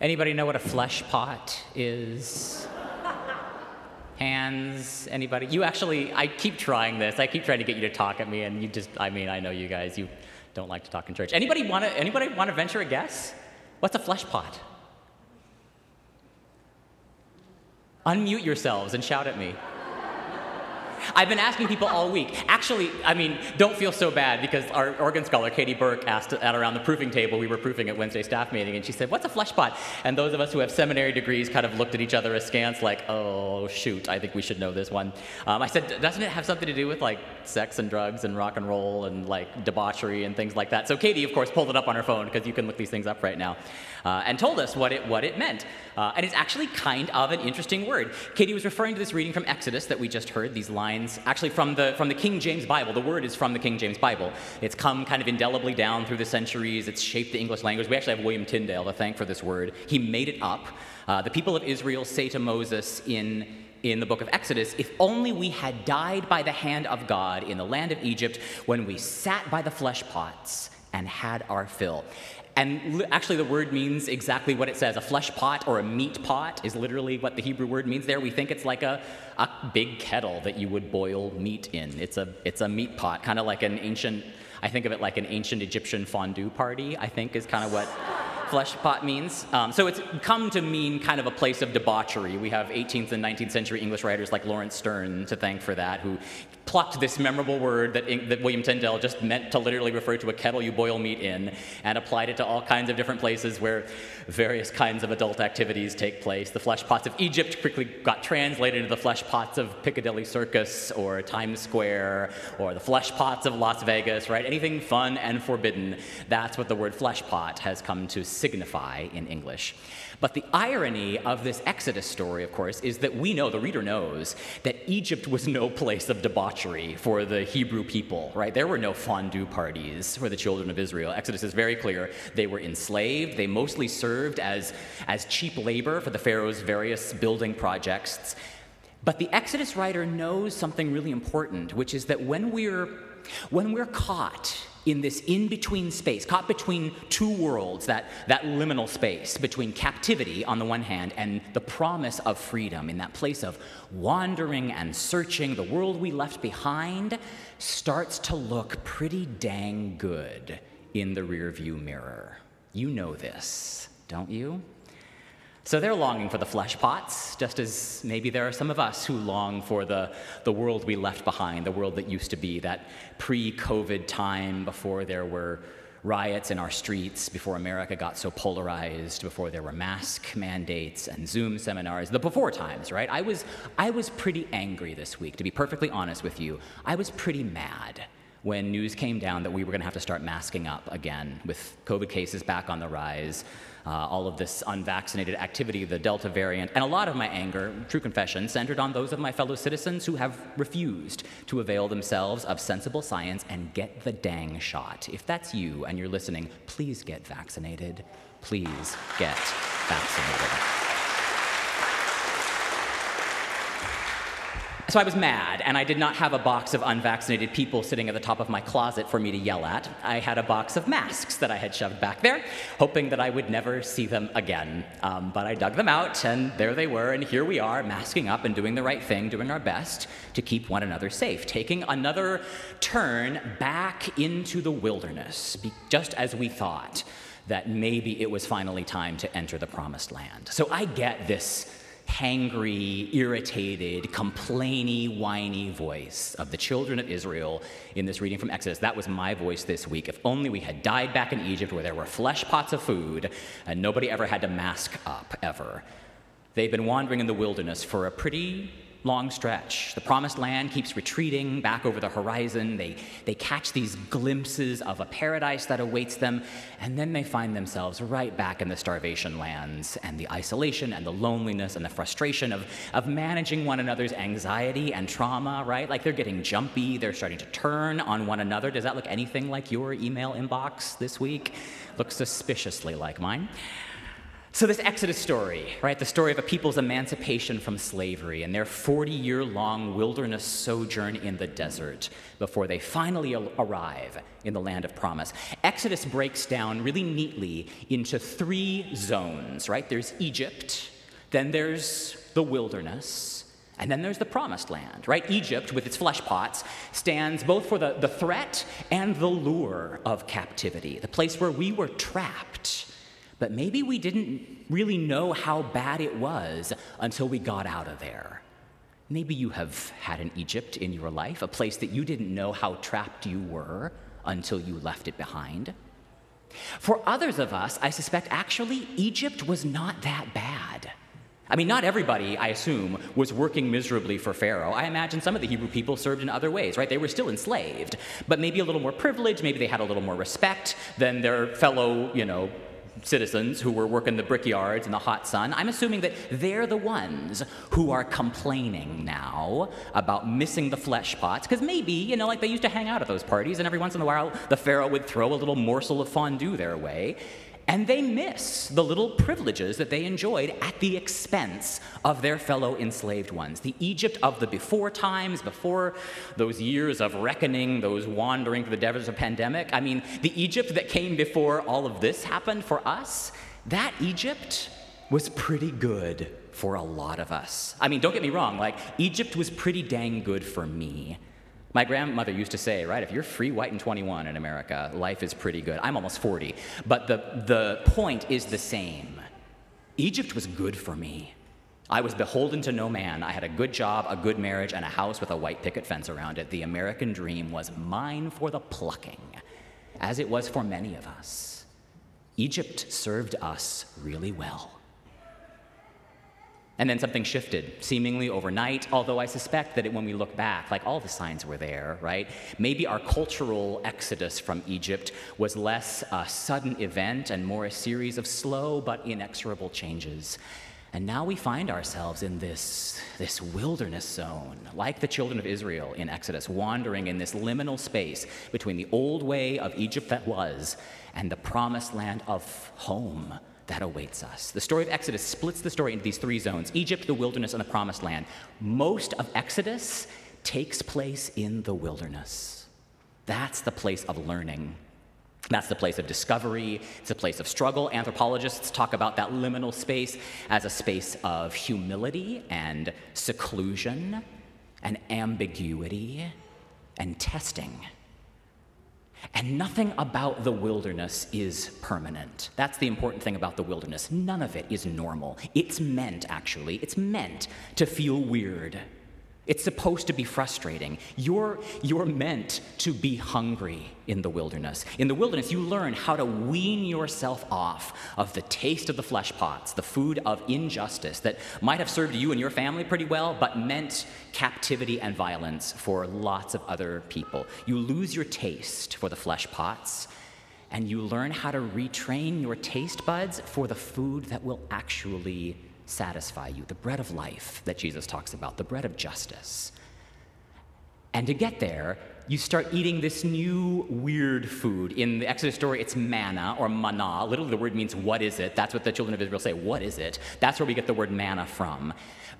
Anybody know what a flesh pot is? Hands? Anybody? You actually, I keep trying this. I keep trying to get you to talk at me, and you just, I mean, I know you guys, you don't like to talk in church. Anybody want to, anybody want to venture a guess? What's a flesh pot? Unmute yourselves and shout at me. I've been asking people all week. Actually, I mean, don't feel so bad because our organ scholar, Katie Burke, asked at around the proofing table, we were proofing at Wednesday staff meeting, and she said, What's a flesh pot? And those of us who have seminary degrees kind of looked at each other askance, like, Oh, shoot, I think we should know this one. Um, I said, Doesn't it have something to do with like sex and drugs and rock and roll and like debauchery and things like that? So Katie, of course, pulled it up on her phone because you can look these things up right now uh, and told us what it, what it meant. Uh, and it's actually kind of an interesting word. Katie was referring to this reading from Exodus that we just heard, these lines, actually from the, from the King James Bible. The word is from the King James Bible. It's come kind of indelibly down through the centuries, it's shaped the English language. We actually have William Tyndale to thank for this word. He made it up. Uh, the people of Israel say to Moses in in the book of Exodus, if only we had died by the hand of God in the land of Egypt when we sat by the flesh pots and had our fill. And actually, the word means exactly what it says. A flesh pot or a meat pot is literally what the Hebrew word means there. We think it's like a, a big kettle that you would boil meat in. It's a, it's a meat pot, kind of like an ancient, I think of it like an ancient Egyptian fondue party, I think is kind of what flesh pot means. Um, so it's come to mean kind of a place of debauchery. We have 18th and 19th century English writers like Laurence Sterne to thank for that, who plucked this memorable word that, that William Tyndale just meant to literally refer to a kettle you boil meat in and applied it to all kinds of different places where various kinds of adult activities take place. The flesh pots of Egypt quickly got translated into the flesh pots of Piccadilly Circus or Times Square or the flesh pots of Las Vegas, right? Anything fun and forbidden, that's what the word flesh pot has come to signify in English. But the irony of this Exodus story, of course, is that we know, the reader knows, that Egypt was no place of debauchery for the Hebrew people, right? There were no fondue parties for the children of Israel. Exodus is very clear. They were enslaved, they mostly served as, as cheap labor for the Pharaoh's various building projects. But the Exodus writer knows something really important, which is that when we're, when we're caught in this in between space, caught between two worlds, that, that liminal space between captivity on the one hand and the promise of freedom, in that place of wandering and searching, the world we left behind starts to look pretty dang good in the rearview mirror. You know this, don't you? So they're longing for the flesh pots, just as maybe there are some of us who long for the, the world we left behind, the world that used to be, that pre COVID time before there were riots in our streets, before America got so polarized, before there were mask mandates and Zoom seminars, the before times, right? I was, I was pretty angry this week, to be perfectly honest with you. I was pretty mad when news came down that we were going to have to start masking up again with COVID cases back on the rise uh, all of this unvaccinated activity, the Delta variant, and a lot of my anger, true confession, centered on those of my fellow citizens who have refused to avail themselves of sensible science and get the dang shot. If that's you and you're listening, please get vaccinated. Please get vaccinated. So I was mad, and I did not have a box of unvaccinated people sitting at the top of my closet for me to yell at. I had a box of masks that I had shoved back there, hoping that I would never see them again. Um, but I dug them out, and there they were, and here we are, masking up and doing the right thing, doing our best to keep one another safe, taking another turn back into the wilderness, just as we thought that maybe it was finally time to enter the promised land. So I get this hangry, irritated, complainy, whiny voice of the children of Israel in this reading from Exodus. That was my voice this week. If only we had died back in Egypt where there were flesh pots of food and nobody ever had to mask up, ever. They've been wandering in the wilderness for a pretty long stretch. The promised land keeps retreating back over the horizon. They, they catch these glimpses of a paradise that awaits them, and then they find themselves right back in the starvation lands and the isolation and the loneliness and the frustration of, of managing one another's anxiety and trauma, right? Like they're getting jumpy, they're starting to turn on one another. Does that look anything like your email inbox this week? Looks suspiciously like mine. So, this Exodus story, right, the story of a people's emancipation from slavery and their 40 year long wilderness sojourn in the desert before they finally arrive in the land of promise. Exodus breaks down really neatly into three zones, right? There's Egypt, then there's the wilderness, and then there's the promised land, right? Egypt, with its flesh pots, stands both for the, the threat and the lure of captivity, the place where we were trapped but maybe we didn't really know how bad it was until we got out of there. Maybe you have had an Egypt in your life, a place that you didn't know how trapped you were until you left it behind. For others of us, I suspect actually Egypt was not that bad. I mean, not everybody, I assume, was working miserably for Pharaoh. I imagine some of the Hebrew people served in other ways, right? They were still enslaved, but maybe a little more privilege, maybe they had a little more respect than their fellow, you know, citizens who were working the brickyards in the hot sun, I'm assuming that they're the ones who are complaining now about missing the flesh pots, because maybe, you know, like they used to hang out at those parties, and every once in a while the Pharaoh would throw a little morsel of fondue their way. And they miss the little privileges that they enjoyed at the expense of their fellow enslaved ones. The Egypt of the before times, before those years of reckoning, those wandering through the deserts of pandemic. I mean, the Egypt that came before all of this happened for us, that Egypt was pretty good for a lot of us. I mean, don't get me wrong, like, Egypt was pretty dang good for me. My grandmother used to say, right, if you're free, white, and 21 in America, life is pretty good. I'm almost 40. But the, the point is the same. Egypt was good for me. I was beholden to no man. I had a good job, a good marriage, and a house with a white picket fence around it. The American dream was mine for the plucking, as it was for many of us. Egypt served us really well. And then something shifted, seemingly overnight, although I suspect that it, when we look back, like all the signs were there, right? Maybe our cultural exodus from Egypt was less a sudden event and more a series of slow but inexorable changes. And now we find ourselves in this, this wilderness zone, like the children of Israel in Exodus, wandering in this liminal space between the old way of Egypt that was and the promised land of home that awaits us. The story of Exodus splits the story into these three zones Egypt, the wilderness, and the promised land. Most of Exodus takes place in the wilderness. That's the place of learning. That's the place of discovery. It's a place of struggle. Anthropologists talk about that liminal space as a space of humility and seclusion and ambiguity and testing. And nothing about the wilderness is permanent. That's the important thing about the wilderness. None of it is normal. It's meant, actually, it's meant to feel weird. It's supposed to be frustrating. You're, you're meant to be hungry in the wilderness. In the wilderness, you learn how to wean yourself off of the taste of the flesh pots, the food of injustice that might have served you and your family pretty well, but meant captivity and violence for lots of other people. You lose your taste for the flesh pots, and you learn how to retrain your taste buds for the food that will actually satisfy you, the bread of life that Jesus talks about, the bread of justice. And to get there, you start eating this new weird food. In the Exodus story, it's manna or manna. Literally, the word means what is it? That's what the children of Israel say. What is it? That's where we get the word manna from.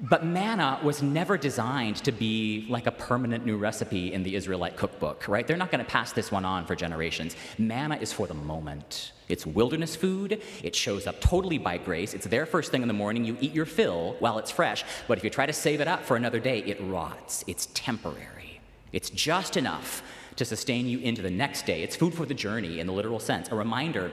But manna was never designed to be like a permanent new recipe in the Israelite cookbook, right? They're not going to pass this one on for generations. Manna is for the moment. It's wilderness food. It shows up totally by grace. It's there first thing in the morning. You eat your fill while it's fresh. But if you try to save it up for another day, it rots. It's temporary. It's just enough to sustain you into the next day. It's food for the journey in the literal sense, a reminder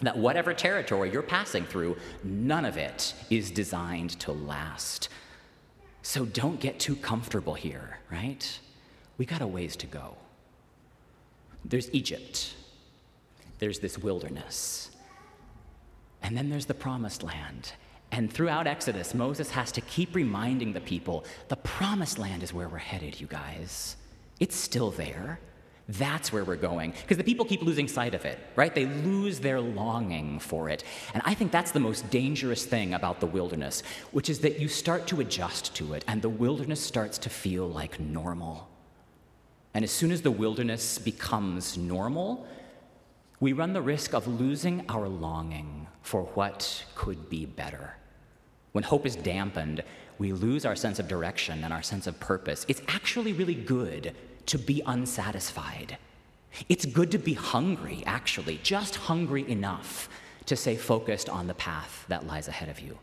that whatever territory you're passing through, none of it is designed to last. So don't get too comfortable here, right? We got a ways to go. There's Egypt, there's this wilderness, and then there's the promised land. And throughout Exodus, Moses has to keep reminding the people the promised land is where we're headed, you guys. It's still there. That's where we're going. Because the people keep losing sight of it, right? They lose their longing for it. And I think that's the most dangerous thing about the wilderness, which is that you start to adjust to it, and the wilderness starts to feel like normal. And as soon as the wilderness becomes normal, we run the risk of losing our longing for what could be better. When hope is dampened, we lose our sense of direction and our sense of purpose. It's actually really good to be unsatisfied. It's good to be hungry, actually, just hungry enough to stay focused on the path that lies ahead of you.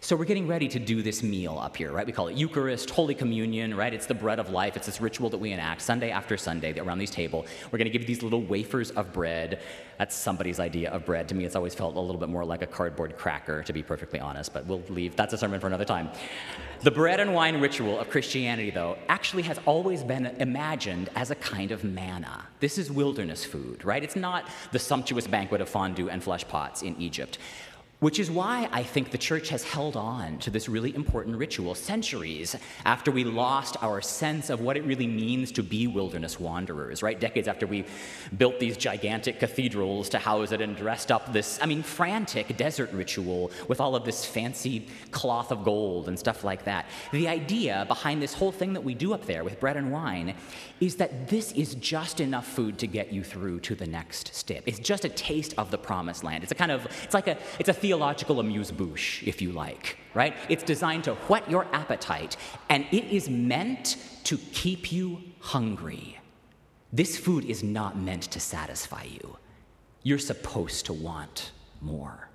So we're getting ready to do this meal up here, right? We call it Eucharist, Holy Communion, right? It's the bread of life. It's this ritual that we enact Sunday after Sunday around these table. We're going to give these little wafers of bread. That's somebody's idea of bread. To me, it's always felt a little bit more like a cardboard cracker, to be perfectly honest, but we'll leave. That's a sermon for another time. The bread and wine ritual of Christianity, though, actually has always been imagined as a kind of manna. This is wilderness food, right? It's not the sumptuous banquet of fondue and flesh pots in Egypt. Which is why I think the church has held on to this really important ritual centuries after we lost our sense of what it really means to be wilderness wanderers, right? Decades after we built these gigantic cathedrals to house it and dressed up this, I mean, frantic desert ritual with all of this fancy cloth of gold and stuff like that. The idea behind this whole thing that we do up there with bread and wine is that this is just enough food to get you through to the next step. It's just a taste of the promised land. It's a kind of, it's like a, it's a theological amuse-bouche, if you like, right? It's designed to whet your appetite, and it is meant to keep you hungry. This food is not meant to satisfy you. You're supposed to want more.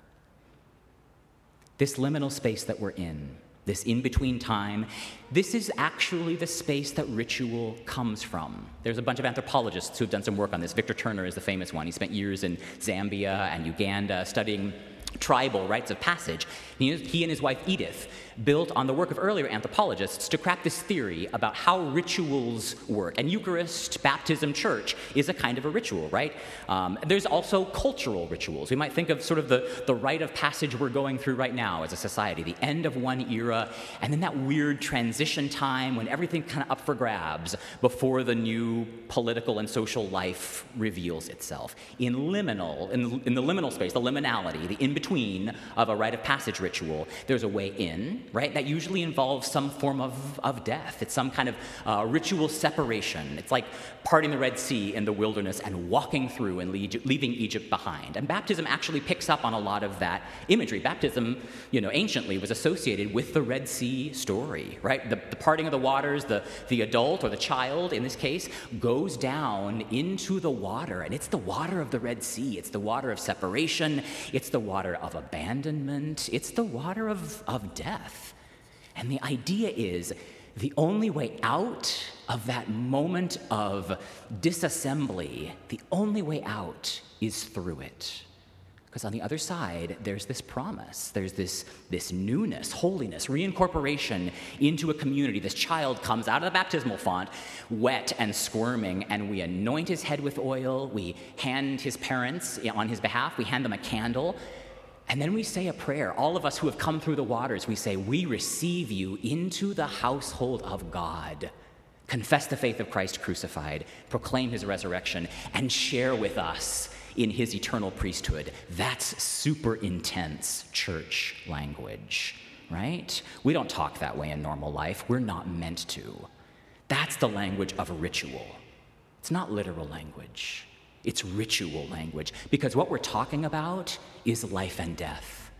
This liminal space that we're in, this in between time, this is actually the space that ritual comes from. There's a bunch of anthropologists who've done some work on this. Victor Turner is the famous one. He spent years in Zambia and Uganda studying tribal rites of passage. He, and his wife Edith built on the work of earlier anthropologists to craft this theory about how rituals work. And Eucharist, baptism, church is a kind of a ritual, right? Um, there's also cultural rituals. We might think of sort of the, the rite of passage we're going through right now as a society, the end of one era, and then that weird transition time when everything's kind of up for grabs before the new political and social life reveals itself. In liminal, in, in the liminal space, the liminality, the in between of a rite of passage ritual, there's a way in, right? That usually involves some form of, of death. It's some kind of uh, ritual separation. It's like parting the Red Sea in the wilderness and walking through and leaving Egypt behind. And baptism actually picks up on a lot of that imagery. Baptism, you know, anciently was associated with the Red Sea story, right? The, the parting of the waters, the, the adult or the child, in this case, goes down into the water. And it's the water of the Red Sea. It's the water of separation. It's the water of abandonment. It's the water of, of death. And the idea is the only way out of that moment of disassembly, the only way out is through it. Because on the other side, there's this promise, there's this, this newness, holiness, reincorporation into a community. This child comes out of the baptismal font, wet and squirming, and we anoint his head with oil. We hand his parents, on his behalf, we hand them a candle. And then we say a prayer. All of us who have come through the waters, we say, We receive you into the household of God. Confess the faith of Christ crucified, proclaim his resurrection, and share with us in his eternal priesthood. That's super intense church language, right? We don't talk that way in normal life. We're not meant to. That's the language of ritual, it's not literal language. It's ritual language because what we're talking about is life and death.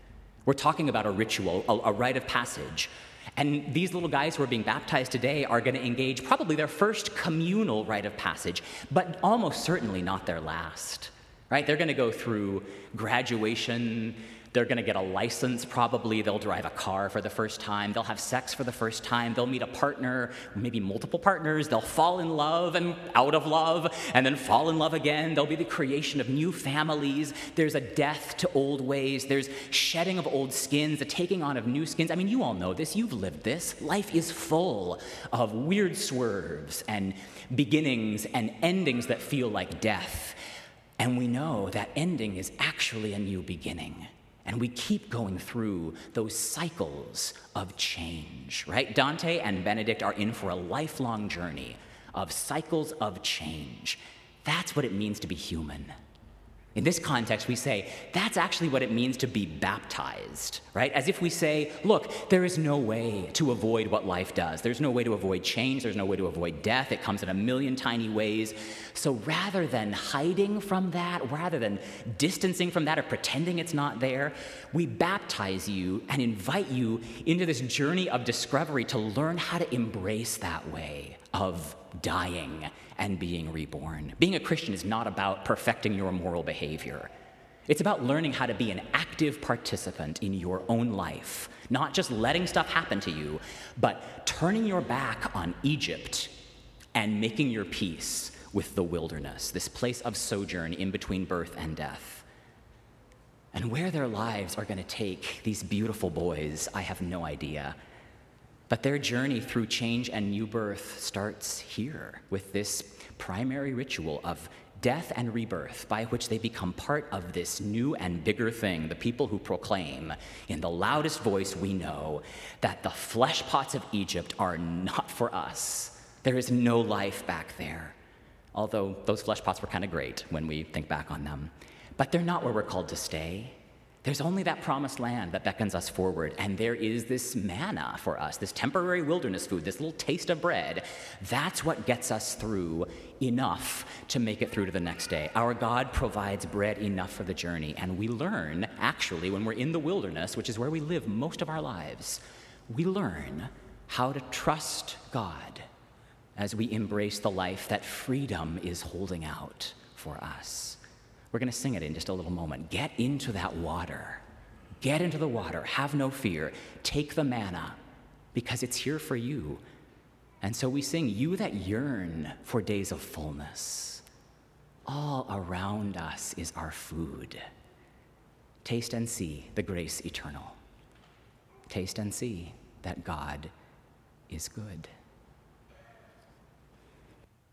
We're talking about a ritual, a, a rite of passage. And these little guys who are being baptized today are going to engage probably their first communal rite of passage, but almost certainly not their last. Right? They're going to go through graduation, they're going to get a license, probably. They'll drive a car for the first time. They'll have sex for the first time. They'll meet a partner, maybe multiple partners. They'll fall in love and out of love, and then fall in love again. There'll be the creation of new families. There's a death to old ways. There's shedding of old skins, the taking on of new skins. I mean, you all know this. You've lived this. Life is full of weird swerves and beginnings and endings that feel like death. And we know that ending is actually a new beginning. And we keep going through those cycles of change, right? Dante and Benedict are in for a lifelong journey of cycles of change. That's what it means to be human. In this context, we say that's actually what it means to be baptized, right? As if we say, look, there is no way to avoid what life does. There's no way to avoid change. There's no way to avoid death. It comes in a million tiny ways. So rather than hiding from that, rather than distancing from that or pretending it's not there, we baptize you and invite you into this journey of discovery to learn how to embrace that way of dying and being reborn. Being a Christian is not about perfecting your moral behavior. It's about learning how to be an active participant in your own life, not just letting stuff happen to you, but turning your back on Egypt and making your peace with the wilderness, this place of sojourn in between birth and death. And where their lives are going to take these beautiful boys, I have no idea. But their journey through change and new birth starts here with this primary ritual of death and rebirth by which they become part of this new and bigger thing, the people who proclaim in the loudest voice we know that the flesh pots of Egypt are not for us. There is no life back there. Although those flesh pots were kind of great when we think back on them. But they're not where we're called to stay. There's only that promised land that beckons us forward, and there is this manna for us, this temporary wilderness food, this little taste of bread. That's what gets us through enough to make it through to the next day. Our God provides bread enough for the journey, and we learn, actually, when we're in the wilderness, which is where we live most of our lives, we learn how to trust God as we embrace the life that freedom is holding out for us. We're going to sing it in just a little moment. Get into that water. Get into the water. Have no fear. Take the manna because it's here for you. And so we sing, You that yearn for days of fullness. All around us is our food. Taste and see the grace eternal. Taste and see that God is good.